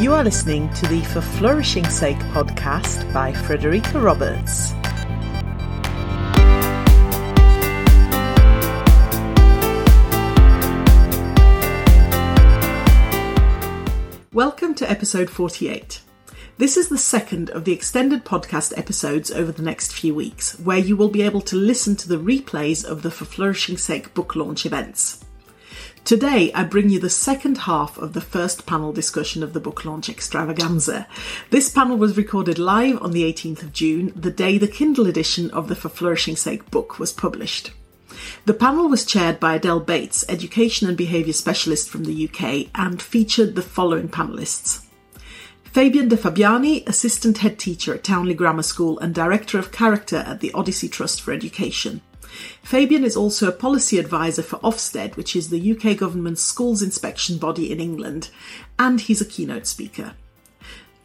You are listening to the For Flourishing Sake podcast by Frederica Roberts. Welcome to episode 48. This is the second of the extended podcast episodes over the next few weeks, where you will be able to listen to the replays of the For Flourishing Sake book launch events. Today, I bring you the second half of the first panel discussion of the book launch extravaganza. This panel was recorded live on the 18th of June, the day the Kindle edition of the For Flourishing Sake book was published. The panel was chaired by Adele Bates, Education and Behaviour Specialist from the UK, and featured the following panellists. Fabian De Fabiani, Assistant Head Teacher at Townley Grammar School and Director of Character at the Odyssey Trust for Education. Fabian is also a policy advisor for Ofsted, which is the UK government's schools inspection body in England, and he's a keynote speaker.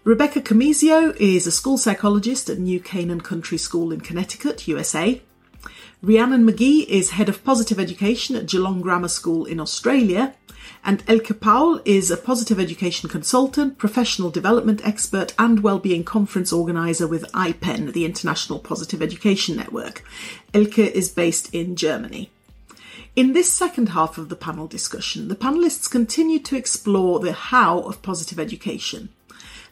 Rebecca Comizio is a school psychologist at New Canaan Country School in Connecticut, USA. Rhiannon McGee is head of positive education at Geelong Grammar School in Australia. And Elke Paul is a positive education consultant, professional development expert, and wellbeing conference organizer with IPEN, the International Positive Education Network. Elke is based in Germany. In this second half of the panel discussion, the panelists continue to explore the how of positive education.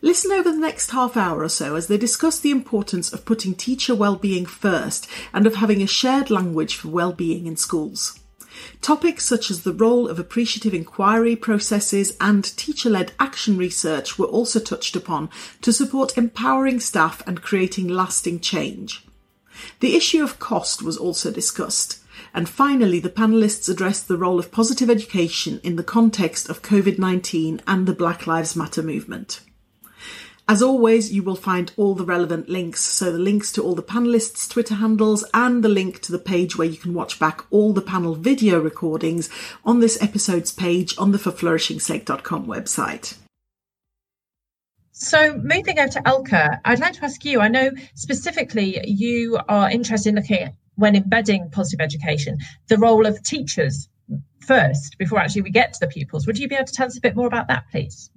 Listen over the next half hour or so as they discuss the importance of putting teacher well-being first and of having a shared language for well-being in schools. Topics such as the role of appreciative inquiry processes and teacher led action research were also touched upon to support empowering staff and creating lasting change. The issue of cost was also discussed. And finally, the panelists addressed the role of positive education in the context of COVID 19 and the Black Lives Matter movement. As always, you will find all the relevant links, so the links to all the panelists' Twitter handles and the link to the page where you can watch back all the panel video recordings on this episode's page on the forflourishingsake.com website. So, moving over to Elke, I'd like to ask you I know specifically you are interested in looking at when embedding positive education, the role of teachers first before actually we get to the pupils. Would you be able to tell us a bit more about that, please?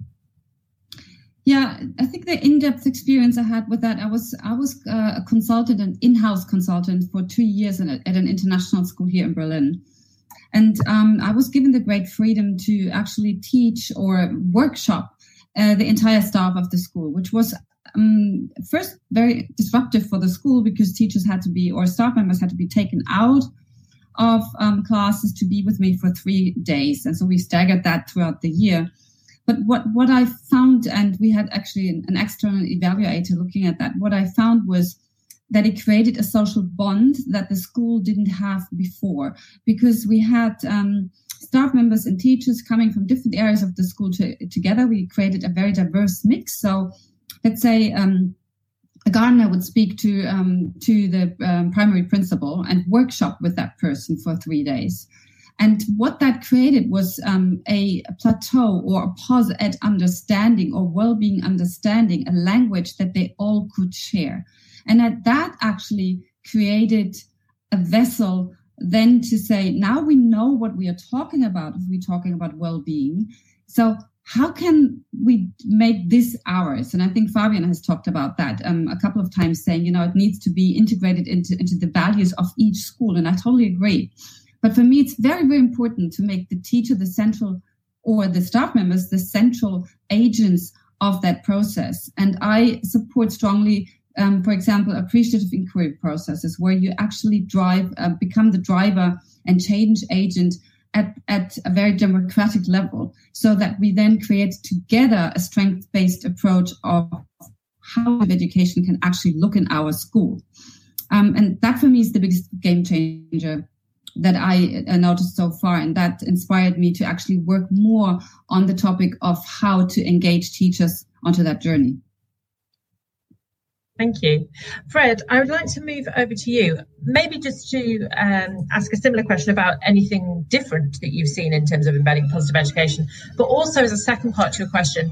Yeah, I think the in-depth experience I had with that, I was I was uh, a consultant, an in-house consultant for two years at, at an international school here in Berlin, and um, I was given the great freedom to actually teach or workshop uh, the entire staff of the school, which was um, first very disruptive for the school because teachers had to be or staff members had to be taken out of um, classes to be with me for three days, and so we staggered that throughout the year but what, what I found, and we had actually an, an external evaluator looking at that, what I found was that it created a social bond that the school didn't have before because we had um, staff members and teachers coming from different areas of the school to, together. We created a very diverse mix. So let's say um, a gardener would speak to um, to the um, primary principal and workshop with that person for three days. And what that created was um, a, plateau or a pause at understanding or well-being understanding, a language that they all could share. And that that actually created a vessel then to say, now we know what we are talking about if we're talking about well-being. So how can we make this ours? And I think Fabian has talked about that um, a couple of times, saying, you know, it needs to be integrated into, into the values of each school. And I totally agree. But for me, it's very, very important to make the teacher the central or the staff members the central agents of that process. And I support strongly, um, for example, appreciative inquiry processes where you actually drive, uh, become the driver and change agent at, at a very democratic level so that we then create together a strength based approach of how education can actually look in our school. Um, and that for me is the biggest game changer that I uh, noticed so far. And that inspired me to actually work more on the topic of how to engage teachers onto that journey. Thank you. Fred, I would like to move over to you, maybe just to um, ask a similar question about anything different that you've seen in terms of embedding positive education, but also as a second part to your question.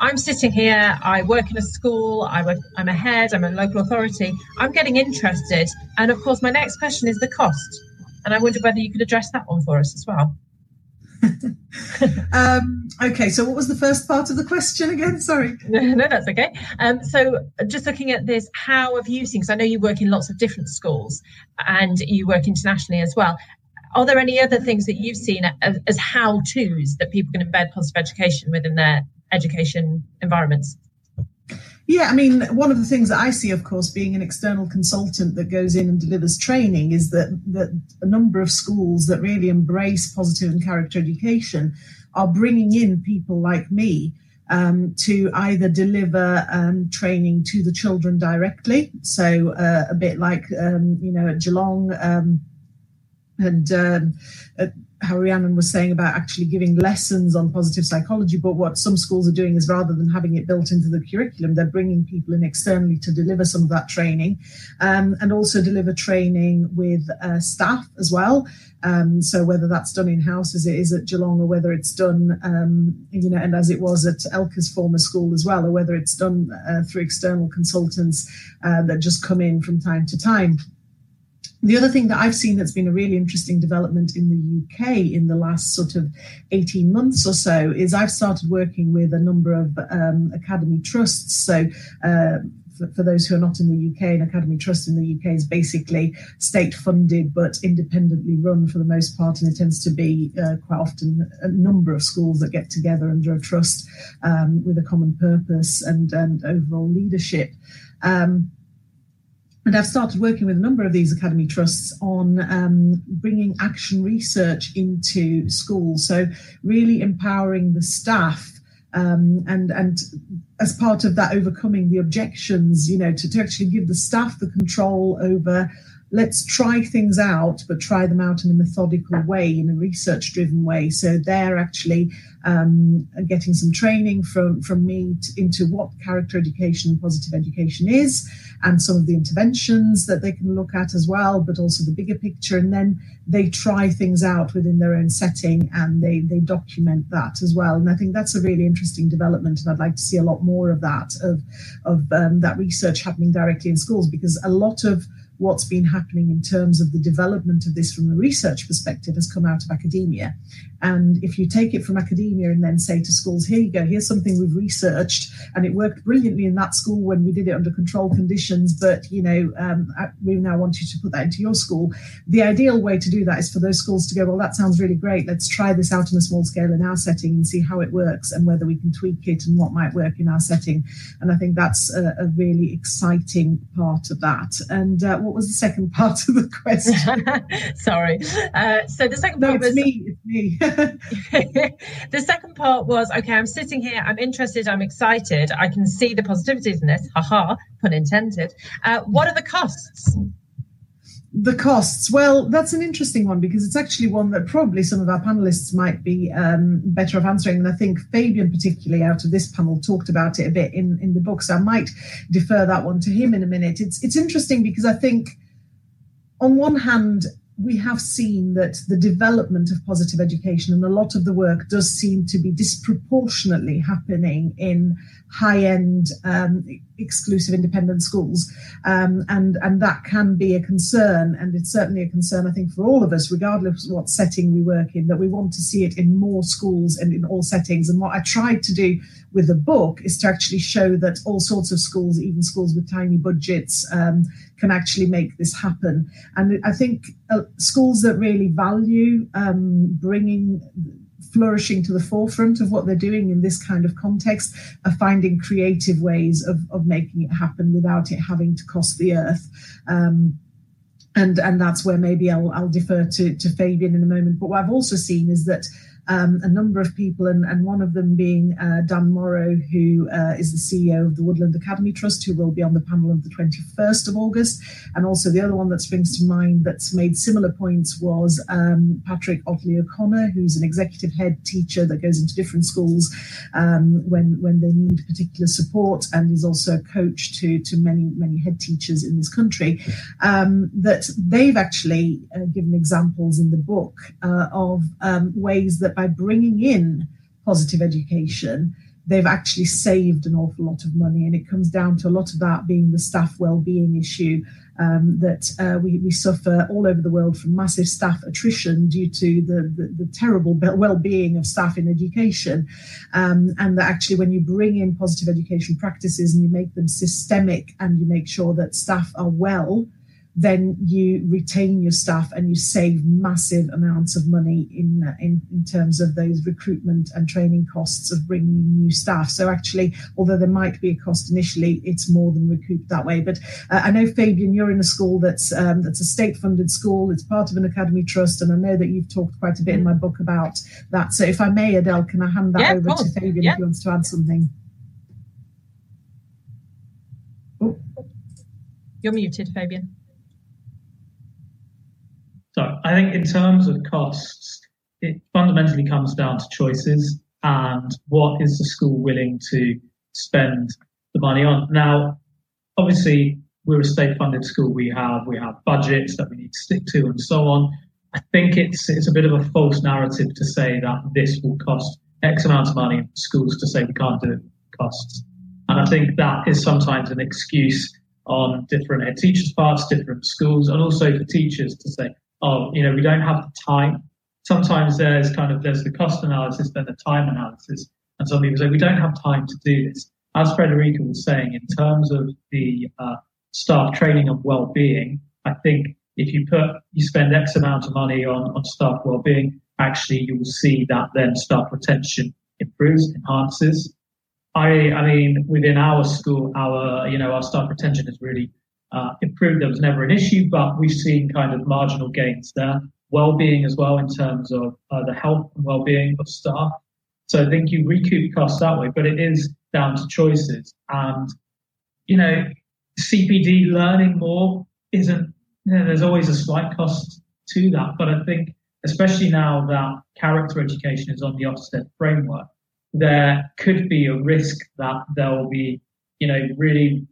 I'm sitting here, I work in a school, I I'm a head, I'm a local authority, I'm getting interested. And of course, my next question is the cost. And I wonder whether you could address that one for us as well. um, okay, so what was the first part of the question again? Sorry. No, no that's okay. Um, so, just looking at this, how have you seen? Because I know you work in lots of different schools and you work internationally as well. Are there any other things that you've seen as, as how to's that people can embed positive education within their education environments? Yeah, I mean, one of the things that I see, of course, being an external consultant that goes in and delivers training is that, that a number of schools that really embrace positive and character education are bringing in people like me um, to either deliver um, training to the children directly. So, uh, a bit like, um, you know, at Geelong um, and um, at how Rhiannon was saying about actually giving lessons on positive psychology, but what some schools are doing is rather than having it built into the curriculum, they're bringing people in externally to deliver some of that training um, and also deliver training with uh, staff as well. Um, so whether that's done in house as it is at Geelong or whether it's done, um, you know, and as it was at Elke's former school as well, or whether it's done uh, through external consultants uh, that just come in from time to time. The other thing that I've seen that's been a really interesting development in the UK in the last sort of 18 months or so is I've started working with a number of um, academy trusts. So, uh, for, for, those who are not in the UK, an academy trust in the UK is basically state funded but independently run for the most part, and it tends to be uh, quite often a number of schools that get together under a trust um, with a common purpose and, and overall leadership. Um, and I've started working with a number of these academy trusts on um, bringing action research into schools. So, really empowering the staff um, and and as part of that overcoming the objections you know to, to actually give the staff the control over let's try things out, but try them out in a methodical way, in a research driven way. So they're actually um, getting some training from, from me to, into what character education and positive education is, and some of the interventions that they can look at as well, but also the bigger picture. And then they try things out within their own setting and they, they document that as well. And I think that's a really interesting development. And I'd like to see a lot more of that, of, of um, that research happening directly in schools, because a lot of what's been happening in terms of the development of this from a research perspective has come out of academia. And if you take it from academia and then say to schools, here you go, here's something we've researched, and it worked brilliantly in that school when we did it under controlled conditions, but you know, um, we now want you to put that into your school. The ideal way to do that is for those schools to go, well, that sounds really great. Let's try this out on a small scale in our setting and see how it works and whether we can tweak it and what might work in our setting. And I think that's a, a really exciting part of that. And uh, what was the second part of the question? Sorry. Uh, so the second part no, was me. It's me. the second part was okay, I'm sitting here, I'm interested, I'm excited, I can see the positivities in this, haha, pun intended. Uh, what are the costs? The costs. Well, that's an interesting one because it's actually one that probably some of our panelists might be um, better off answering. And I think Fabian, particularly out of this panel, talked about it a bit in, in the book. So I might defer that one to him in a minute. It's it's interesting because I think on one hand, we have seen that the development of positive education and a lot of the work does seem to be disproportionately happening in high end um, exclusive independent schools. Um, and, and that can be a concern. And it's certainly a concern, I think, for all of us, regardless of what setting we work in, that we want to see it in more schools and in all settings. And what I tried to do with the book is to actually show that all sorts of schools, even schools with tiny budgets, um, can actually make this happen. And I think uh, schools that really value um, bringing flourishing to the forefront of what they're doing in this kind of context are finding creative ways of, of making it happen without it having to cost the earth. Um, and and that's where maybe I'll, I'll defer to, to Fabian in a moment. But what I've also seen is that um, a number of people, and, and one of them being uh, Dan Morrow, who uh, is the CEO of the Woodland Academy Trust, who will be on the panel on the 21st of August. And also the other one that springs to mind that's made similar points was um, Patrick Ottley O'Connor, who's an executive head teacher that goes into different schools um, when, when they need particular support and is also a coach to, to many, many head teachers in this country. Um, that they've actually uh, given examples in the book uh, of um, ways that by bringing in positive education, they've actually saved an awful lot of money. And it comes down to a lot of that being the staff well-being issue um, that uh, we, we, suffer all over the world from massive staff attrition due to the, the, the terrible well-being of staff in education. Um, and that actually when you bring in positive education practices and you make them systemic and you make sure that staff are well, then you retain your staff and you save massive amounts of money in, in, in terms of those recruitment and training costs of bringing new staff. So actually, although there might be a cost initially, it's more than recouped that way. But uh, I know Fabian, you're in a school that's um, that's a state-funded school. It's part of an academy trust, and I know that you've talked quite a bit in my book about that. So if I may, Adele, can I hand that yeah, over to Fabian yeah. if he wants to add something? Oh. You're muted, Fabian. So I think in terms of costs, it fundamentally comes down to choices and what is the school willing to spend the money on. Now, obviously, we're a state-funded school. We have we have budgets that we need to stick to, and so on. I think it's it's a bit of a false narrative to say that this will cost X amount of money for schools to say we can't do it costs. And I think that is sometimes an excuse on different teachers' parts, different schools, and also for teachers to say, of you know we don't have the time. Sometimes there's kind of there's the cost analysis, then the time analysis, and some people say we don't have time to do this. As Frederica was saying, in terms of the uh, staff training and well-being, I think if you put you spend X amount of money on, on staff well-being, actually you will see that then staff retention improves, enhances. I I mean within our school, our you know our staff retention is really uh, improved. There was never an issue, but we've seen kind of marginal gains there. Well-being as well in terms of uh, the health and well-being of staff. So I think you recoup costs that way, but it is down to choices. And you know, CPD learning more isn't. You know, there's always a slight cost to that, but I think especially now that character education is on the Ofsted framework, there could be a risk that there will be, you know, really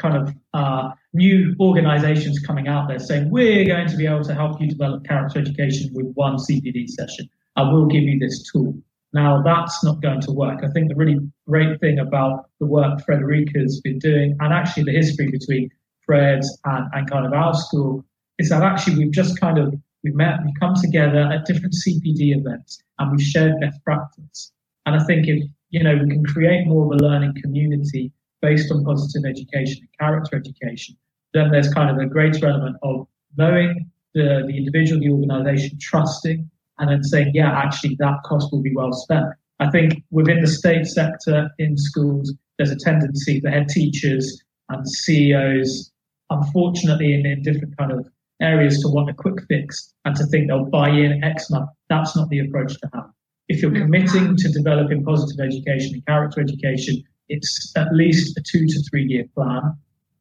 kind of uh, new organizations coming out there saying, we're going to be able to help you develop character education with one CPD session. I will give you this tool. Now, that's not going to work. I think the really great thing about the work Frederica's been doing, and actually the history between Fred's and, and kind of our school, is that actually we've just kind of we've met, we've come together at different CPD events, and we've shared best practice. And I think if you know we can create more of a learning community based on positive education and character education, then there's kind of a greater element of knowing the, the individual, the organization, trusting, and then saying, yeah, actually, that cost will be well spent. I think within the state sector in schools, there's a tendency for head teachers and CEOs, unfortunately, in, in different kind of areas to want a quick fix and to think they'll buy in X month. That's not the approach to have. If you're mm. committing to developing positive education and character education, it's at least a two to three year plan.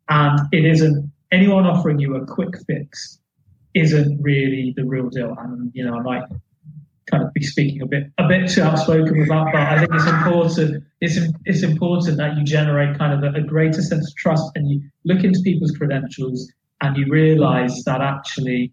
And it isn't anyone offering you a quick fix isn't really the real deal. And, you know, I might kind of be speaking a bit a bit too outspoken with that, but I think it's important. It's it's important that you generate kind of a, a, greater sense of trust, and you look into people's credentials, and you realise that actually,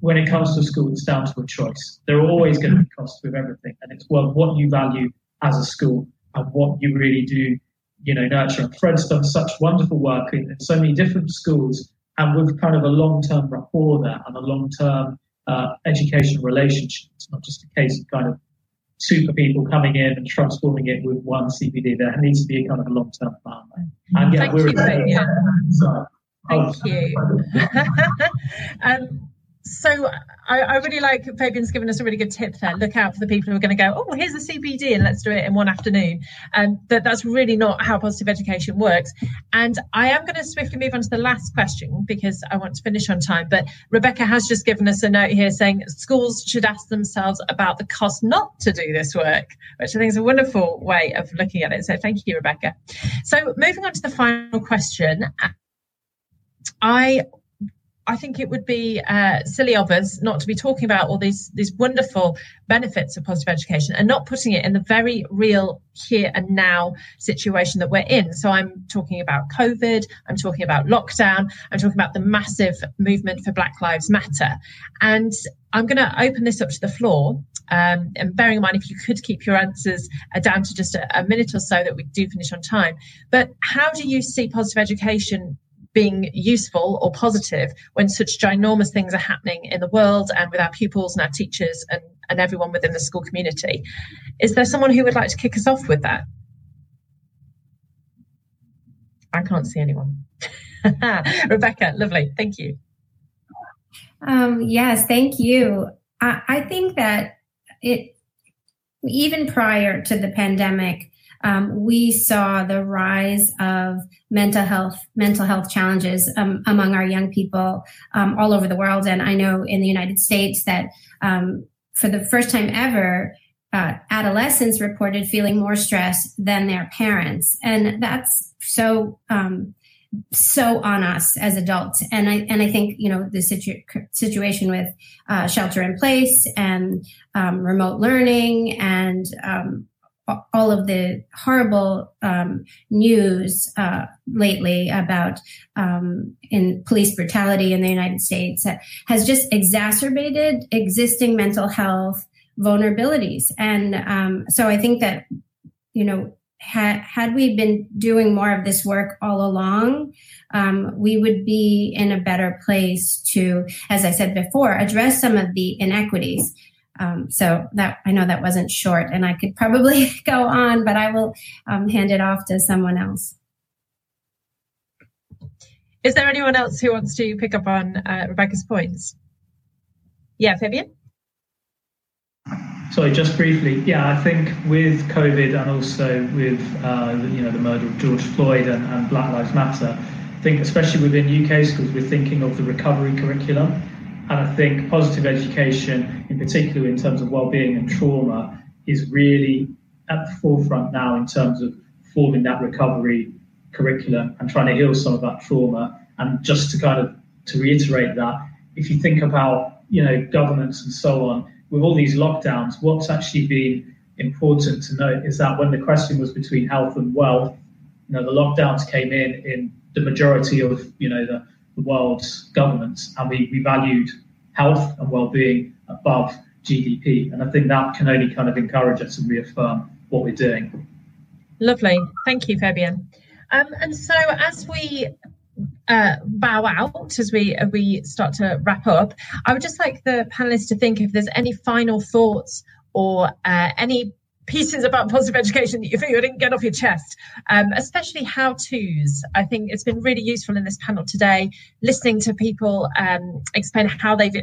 when it comes to school, it's down to a choice. There are always going to be costs with everything, and it's well what you value as a school and what you really do, you know, nurture. Fred's done such wonderful work in, in so many different schools and with kind of a long-term rapport there and a long-term uh, education relationship. It's not just a case of kind of super people coming in and transforming it with one CPD. There needs to be a kind of a long-term plan. And yeah, Thank we're you, yeah. so, Thank you. um, so I, I, really like Fabian's given us a really good tip there. Look out for the people who are going to go, oh, here's a CPD and let's do it in one afternoon. And um, that that's really not how positive education works. And I am going to swiftly move on to the last question because I want to finish on time. But Rebecca has just given us a note here saying schools should ask themselves about the cost not to do this work, which I think is a wonderful way of looking at it. So thank you, Rebecca. So moving on to the final question. I I think it would be uh, silly of us not to be talking about all these these wonderful benefits of positive education and not putting it in the very real here and now situation that we're in. So I'm talking about COVID, I'm talking about lockdown, I'm talking about the massive movement for Black Lives Matter, and I'm going to open this up to the floor. Um, and bearing in mind, if you could keep your answers uh, down to just a, a minute or so, that we do finish on time. But how do you see positive education being useful or positive when such ginormous things are happening in the world and with our pupils and our teachers and, and everyone within the school community. Is there someone who would like to kick us off with that? I can't see anyone. Rebecca, lovely. Thank you. Um, yes, thank you. I, I think that it, even prior to the pandemic, um, we saw the rise of mental health mental health challenges um, among our young people um, all over the world. And I know in the United States that um, for the first time ever, uh, adolescents reported feeling more stress than their parents, and that's so um, so on us as adults. And I and I think you know the situ- situation with uh, shelter in place and um, remote learning and um, all of the horrible um, news uh, lately about um, in police brutality in the United States has just exacerbated existing mental health vulnerabilities. And um, so I think that you know had we been doing more of this work all along, um, we would be in a better place to, as I said before, address some of the inequities um, so that I know that wasn't short, and I could probably go on, but I will um, hand it off to someone else. Is there anyone else who wants to pick up on uh, Rebecca's points? Yeah, Fabian. Sorry, just briefly. Yeah, I think with COVID and also with uh, you know the murder of George Floyd and, and Black Lives Matter, I think especially within UK schools, we're thinking of the recovery curriculum and I think positive education, in particular in terms of well-being and trauma, is really at the forefront now in terms of forming that recovery curriculum and trying to heal some of that trauma. And just to kind of to reiterate that, if you think about you know governments and so on, with all these lockdowns, what's actually been important to note is that when the question was between health and wealth, you know the lockdowns came in in the majority of you know the the world's governments, and we, we valued health and well-being above GDP. And I think that can only kind of encourage us and reaffirm what we're doing. Lovely, thank you, Fabian. Um, and so as we uh, bow out as we uh, we start to wrap up, I would just like the panelists to think if there's any final thoughts or uh, any pieces about positive education that you feel you didn't get off your chest, um, especially how to's. I think it's been really useful in this panel today, listening to people um, explain how they've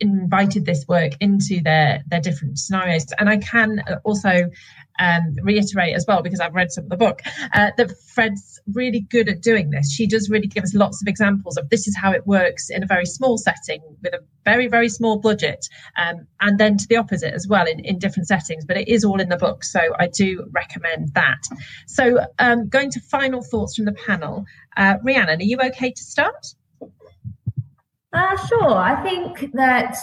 invited this work into their their different scenarios. And I can also um, reiterate as well, because I've read some of the book, uh, that Fred's really good at doing this. She does really give us lots of examples of this is how it works in a very small setting with a very, very small budget, um, and then to the opposite as well in, in different settings. But it is all in the book, so I do recommend that. So, um, going to final thoughts from the panel, uh, Rhiannon, are you okay to start? Uh, sure. I think that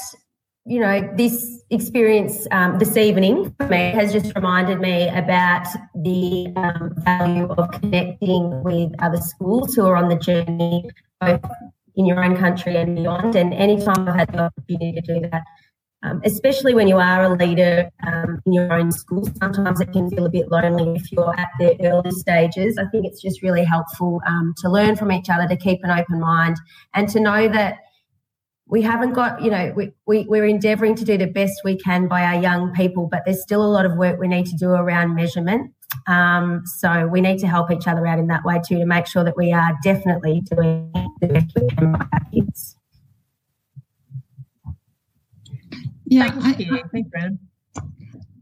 you know, this experience um, this evening for me has just reminded me about the um, value of connecting with other schools who are on the journey, both in your own country and beyond. And anytime I've had the opportunity to do that, um, especially when you are a leader um, in your own school, sometimes it can feel a bit lonely if you're at the early stages. I think it's just really helpful um, to learn from each other, to keep an open mind, and to know that we haven't got, you know, we, we, we're endeavouring to do the best we can by our young people, but there's still a lot of work we need to do around measurement. Um, so we need to help each other out in that way too to make sure that we are definitely doing the best we can by our kids. Yeah, Thank you. I, Thank you,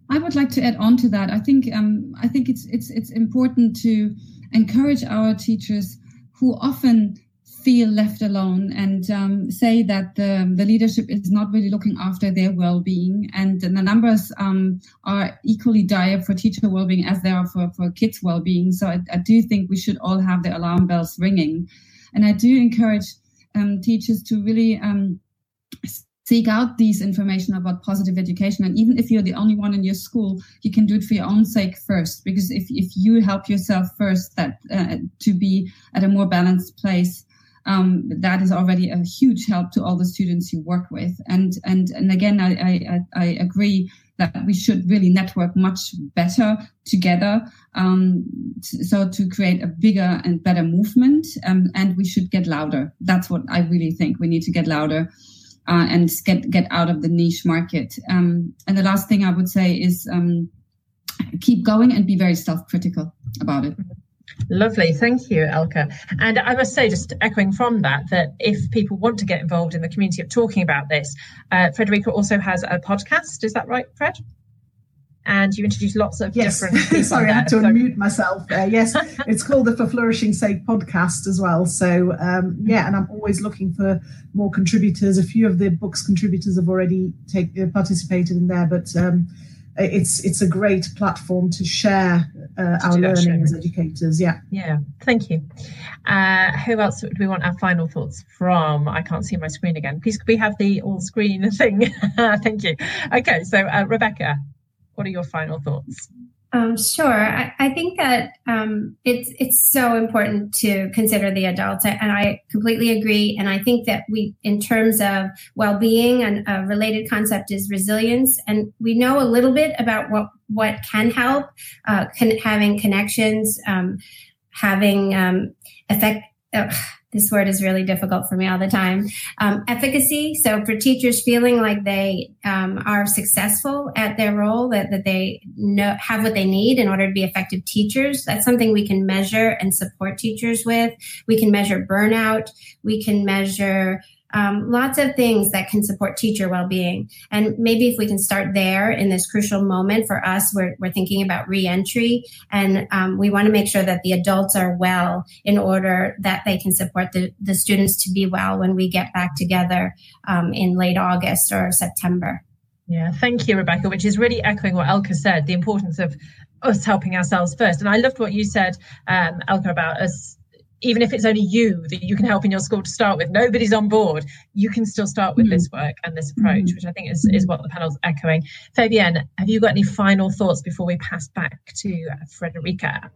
I would like to add on to that. I think um, I think it's it's it's important to encourage our teachers who often feel left alone and um, say that the, the leadership is not really looking after their well-being and the numbers um, are equally dire for teacher well-being as they are for, for kids well-being so I, I, do think we should all have the alarm bells ringing and i do encourage um, teachers to really um, seek out these information about positive education. And even if you're the only one in your school, you can do it for your own sake first. Because if, if you help yourself first, that uh, to be at a more balanced place, um, that is already a huge help to all the students you work with. And and and again, I I, I agree that we should really network much better together. Um, so to create a bigger and better movement, um, and we should get louder. That's what I really think. We need to get louder uh, and get get out of the niche market. Um, and the last thing I would say is um, keep going and be very self-critical about it. Lovely, thank you, Elke. And I must say, just echoing from that, that if people want to get involved in the community of talking about this, uh, Frederica also has a podcast. Is that right, Fred? and you introduce lots of yes. different. Sorry, I had to so... unmute myself. Uh, yes, it's called the For Flourishing Sake podcast as well. So um, yeah, and I'm always looking for more contributors. A few of the books contributors have already take, uh, participated in there, but um, it's it's a great platform to share uh, our learning as educators. Yeah. Yeah. Thank you. Uh, who else do we want our final thoughts from? I can't see my screen again. Please, could we have the all screen thing? Thank you. Okay, so uh, Rebecca, what are your final thoughts? Um, sure. I, I, think that um, it's it's so important to consider the adults, and I completely agree. And I think that we, in terms of well-being, and a related concept is resilience, and we know a little bit about what what can help, uh, having connections, um, having um, effect. Uh, this word is really difficult for me all the time. Um, efficacy. So for teachers feeling like they um, are successful at their role, that, that they know have what they need in order to be effective teachers. That's something we can measure and support teachers with. We can measure burnout. We can measure um, lots of things that can support teacher well-being. And maybe if we can start there in this crucial moment for us we're, we're thinking about reentry. And um, we want to make sure that the adults are well in order that they can support the, the students to be well when we get back together um, in late august or september. Yeah thank you rebecca which is really echoing what Elke said the importance of us helping ourselves first. And i loved what you said um, elke about us even if it's only you that you can help in your school to start with, nobody's on board, you can still start with mm. this work and this approach, mm. which I think is, is what the panel's echoing. Fabian, have you got any final thoughts before we pass back to Frederica?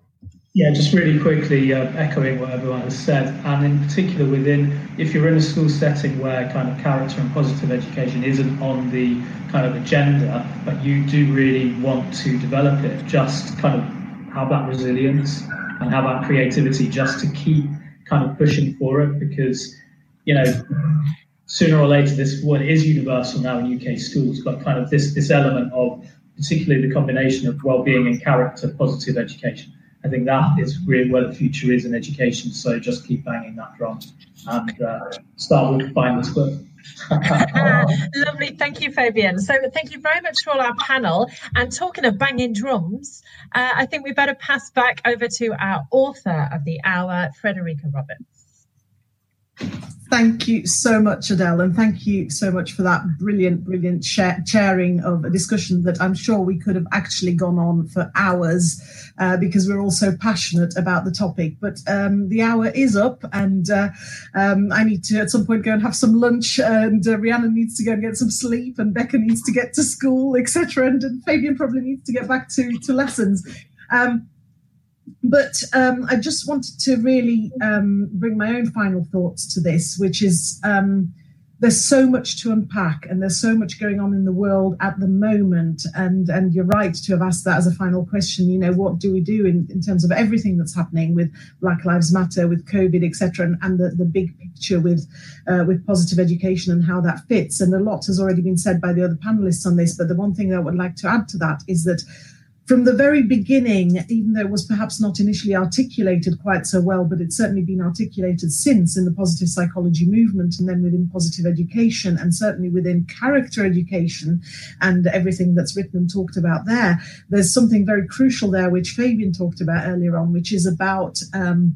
Yeah, just really quickly uh, echoing what everyone has said, and in particular within, if you're in a school setting where kind of character and positive education isn't on the kind of agenda, but you do really want to develop it, just kind of have that resilience and have that creativity just to keep kind of pushing for it because, you know, sooner or later this what is universal now in UK schools, but kind of this this element of particularly the combination of well-being and character positive education. I think that is really where the future is in education. So just keep banging that drum and uh, start with find this book. Lovely. Thank you, Fabian. So, thank you very much to all our panel. And talking of banging drums, uh, I think we better pass back over to our author of the hour, Frederica Roberts. Thank you so much, Adele, and thank you so much for that brilliant, brilliant share, sharing of a discussion that I'm sure we could have actually gone on for hours uh, because we're all so passionate about the topic. But um, the hour is up, and uh, um, I need to at some point go and have some lunch, and uh, Rhiannon needs to go and get some sleep, and Becca needs to get to school, etc. And, and Fabian probably needs to get back to to lessons. Um, but um, I just wanted to really um, bring my own final thoughts to this, which is um, there's so much to unpack and there's so much going on in the world at the moment. And and you're right to have asked that as a final question. You know, what do we do in, in terms of everything that's happening with Black Lives Matter, with COVID, etc., and, and the, the big picture with uh, with positive education and how that fits. And a lot has already been said by the other panelists on this. But the one thing that I would like to add to that is that from the very beginning, even though it was perhaps not initially articulated quite so well, but it's certainly been articulated since in the positive psychology movement and then within positive education and certainly within character education and everything that's written and talked about there, there's something very crucial there, which Fabian talked about earlier on, which is about um,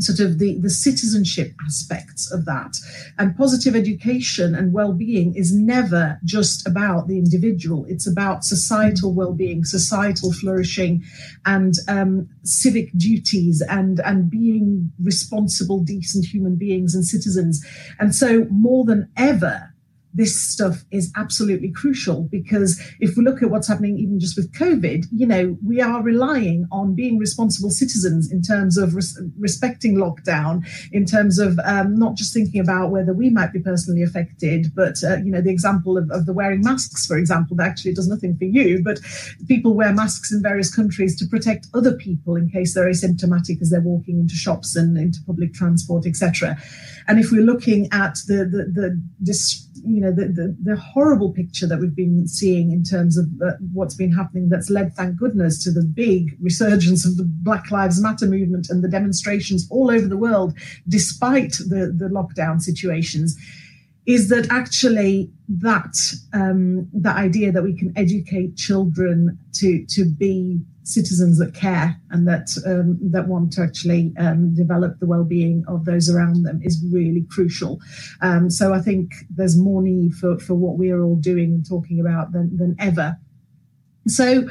sort of the, the citizenship aspects of that. And positive education and well-being is never just about the individual. It's about societal well-being, societal flourishing, and um, civic duties, and and being responsible, decent human beings and citizens. And so, more than ever, this stuff is absolutely crucial because if we look at what's happening even just with COVID, you know, we are relying on being responsible citizens in terms of res- respecting lockdown, in terms of um, not just thinking about whether we might be personally affected, but, uh, you know, the example of, of the wearing masks, for example, that actually does nothing for you, but people wear masks in various countries to protect other people in case they're asymptomatic as they're walking into shops and into public transport, etc. And if we're looking at the, the, the, this, you know the, the, the horrible picture that we've been seeing in terms of uh, what's been happening that's led thank goodness to the big resurgence of the black lives matter movement and the demonstrations all over the world despite the the lockdown situations is that actually that um, the idea that we can educate children to to be citizens that care and that um, that want to actually um, develop the well-being of those around them is really crucial. Um, so I think there's more need for for what we are all doing and talking about than than ever. So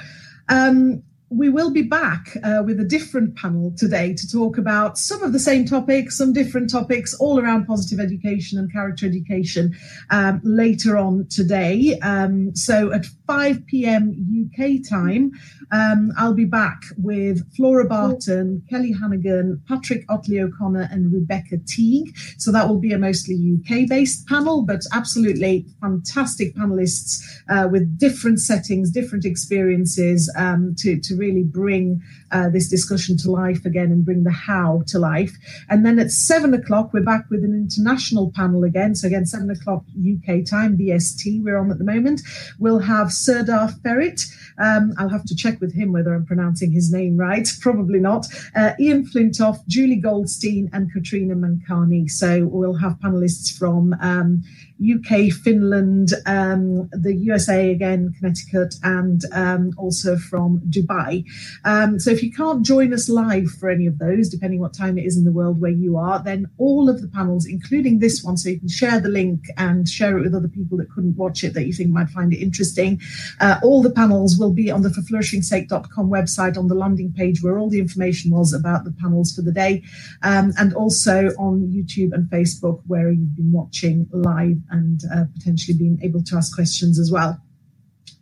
um, we will be back uh, with a different panel today to talk about some of the same topics, some different topics all around positive education and character education um, later on today. Um, so at 5 p.m. UK time, um, I'll be back with Flora Barton, Kelly Hannigan, Patrick Ottley O'Connor, and Rebecca Teague. So that will be a mostly UK based panel, but absolutely fantastic panelists uh, with different settings, different experiences um, to, to really bring uh, this discussion to life again and bring the how to life. And then at seven o'clock, we're back with an international panel again. So again, seven o'clock UK time, BST, we're on at the moment. We'll have Serdar Ferit. Um, I'll have to check with him whether I'm pronouncing his name right. Probably not. Uh, Ian Flintoff, Julie Goldstein, and Katrina Mankani. So we'll have panelists from um, UK, Finland, um, the USA again, Connecticut, and um, also from Dubai. Um, so if you can't join us live for any of those, depending what time it is in the world where you are, then all of the panels, including this one, so you can share the link and share it with other people that couldn't watch it that you think might find it interesting. Uh, all the panels will be on the forflourishingsake.com website on the landing page where all the information was about the panels for the day, um, and also on YouTube and Facebook where you've been watching live and uh, potentially being able to ask questions as well.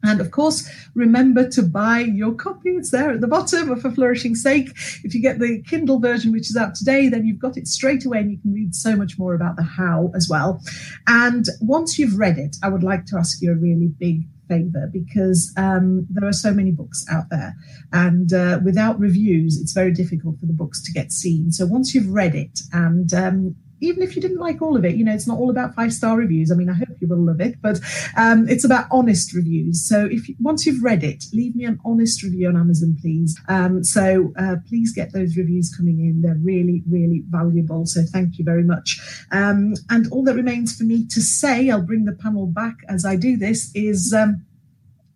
And of course, remember to buy your copy. It's there at the bottom of For Flourishing Sake. If you get the Kindle version, which is out today, then you've got it straight away and you can read so much more about the how as well. And once you've read it, I would like to ask you a really big favor because um, there are so many books out there. And uh, without reviews, it's very difficult for the books to get seen. So once you've read it and um, even if you didn't like all of it, you know, it's not all about five star reviews. I mean, I hope you will love it, but um, it's about honest reviews. So if you, once you've read it, leave me an honest review on Amazon, please. Um, so uh, please get those reviews coming in. They're really, really valuable. So thank you very much. Um, and all that remains for me to say, I'll bring the panel back as I do this, is. Um,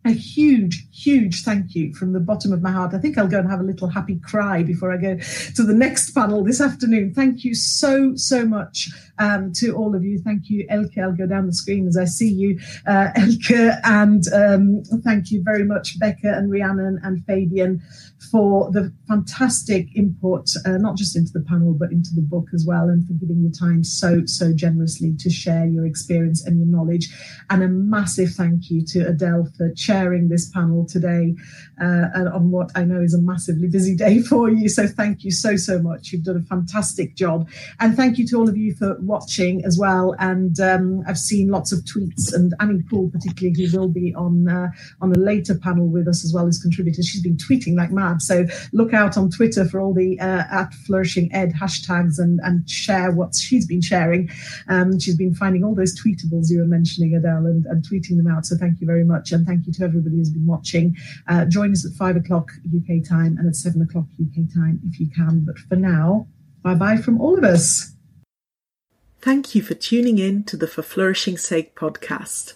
a huge, huge thank you from the bottom of my heart. I think I'll go and have a little happy cry before I go to the next panel this afternoon. Thank you so, so much um, to all of you. Thank you, Elke. I'll go down the screen as I see you, uh, Elke. And um, thank you very much, Becca and Rhiannon and Fabian for the fantastic input, uh, not just into the panel, but into the book as well, and for giving your time so, so generously to share your experience and your knowledge. And a massive thank you to Adele for chairing this panel today uh, on what I know is a massively busy day for you. So thank you so, so much. You've done a fantastic job. And thank you to all of you for watching as well. And um, I've seen lots of tweets, and Annie Poole, particularly, who will be on, uh, on a later panel with us as well as contributors. She's been tweeting like mad so look out on Twitter for all the uh, at Flourishing Ed hashtags and, and share what she's been sharing. Um, she's been finding all those tweetables you were mentioning, Adele, and, and tweeting them out. So thank you very much. And thank you to everybody who's been watching. Uh, join us at five o'clock UK time and at seven o'clock UK time if you can. But for now, bye bye from all of us. Thank you for tuning in to the For Flourishing Sake podcast.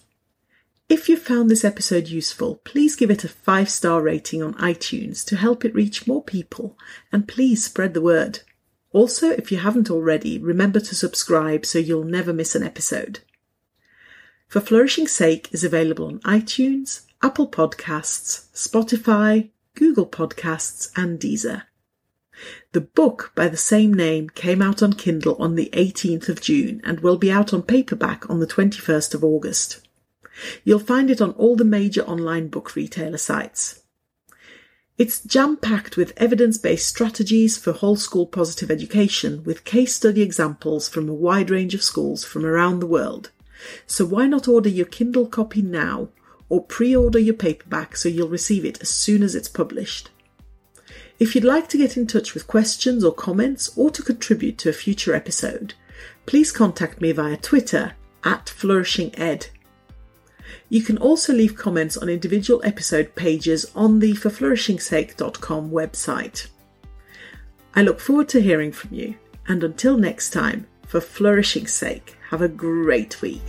If you found this episode useful, please give it a five star rating on iTunes to help it reach more people and please spread the word. Also, if you haven't already, remember to subscribe so you'll never miss an episode. For Flourishing Sake is available on iTunes, Apple Podcasts, Spotify, Google Podcasts, and Deezer. The book by the same name came out on Kindle on the 18th of June and will be out on paperback on the 21st of August. You'll find it on all the major online book retailer sites. It's jam packed with evidence based strategies for whole school positive education with case study examples from a wide range of schools from around the world. So why not order your Kindle copy now or pre order your paperback so you'll receive it as soon as it's published? If you'd like to get in touch with questions or comments or to contribute to a future episode, please contact me via Twitter at flourishinged. You can also leave comments on individual episode pages on the forflourishingsake.com website. I look forward to hearing from you, and until next time, for flourishing's sake, have a great week.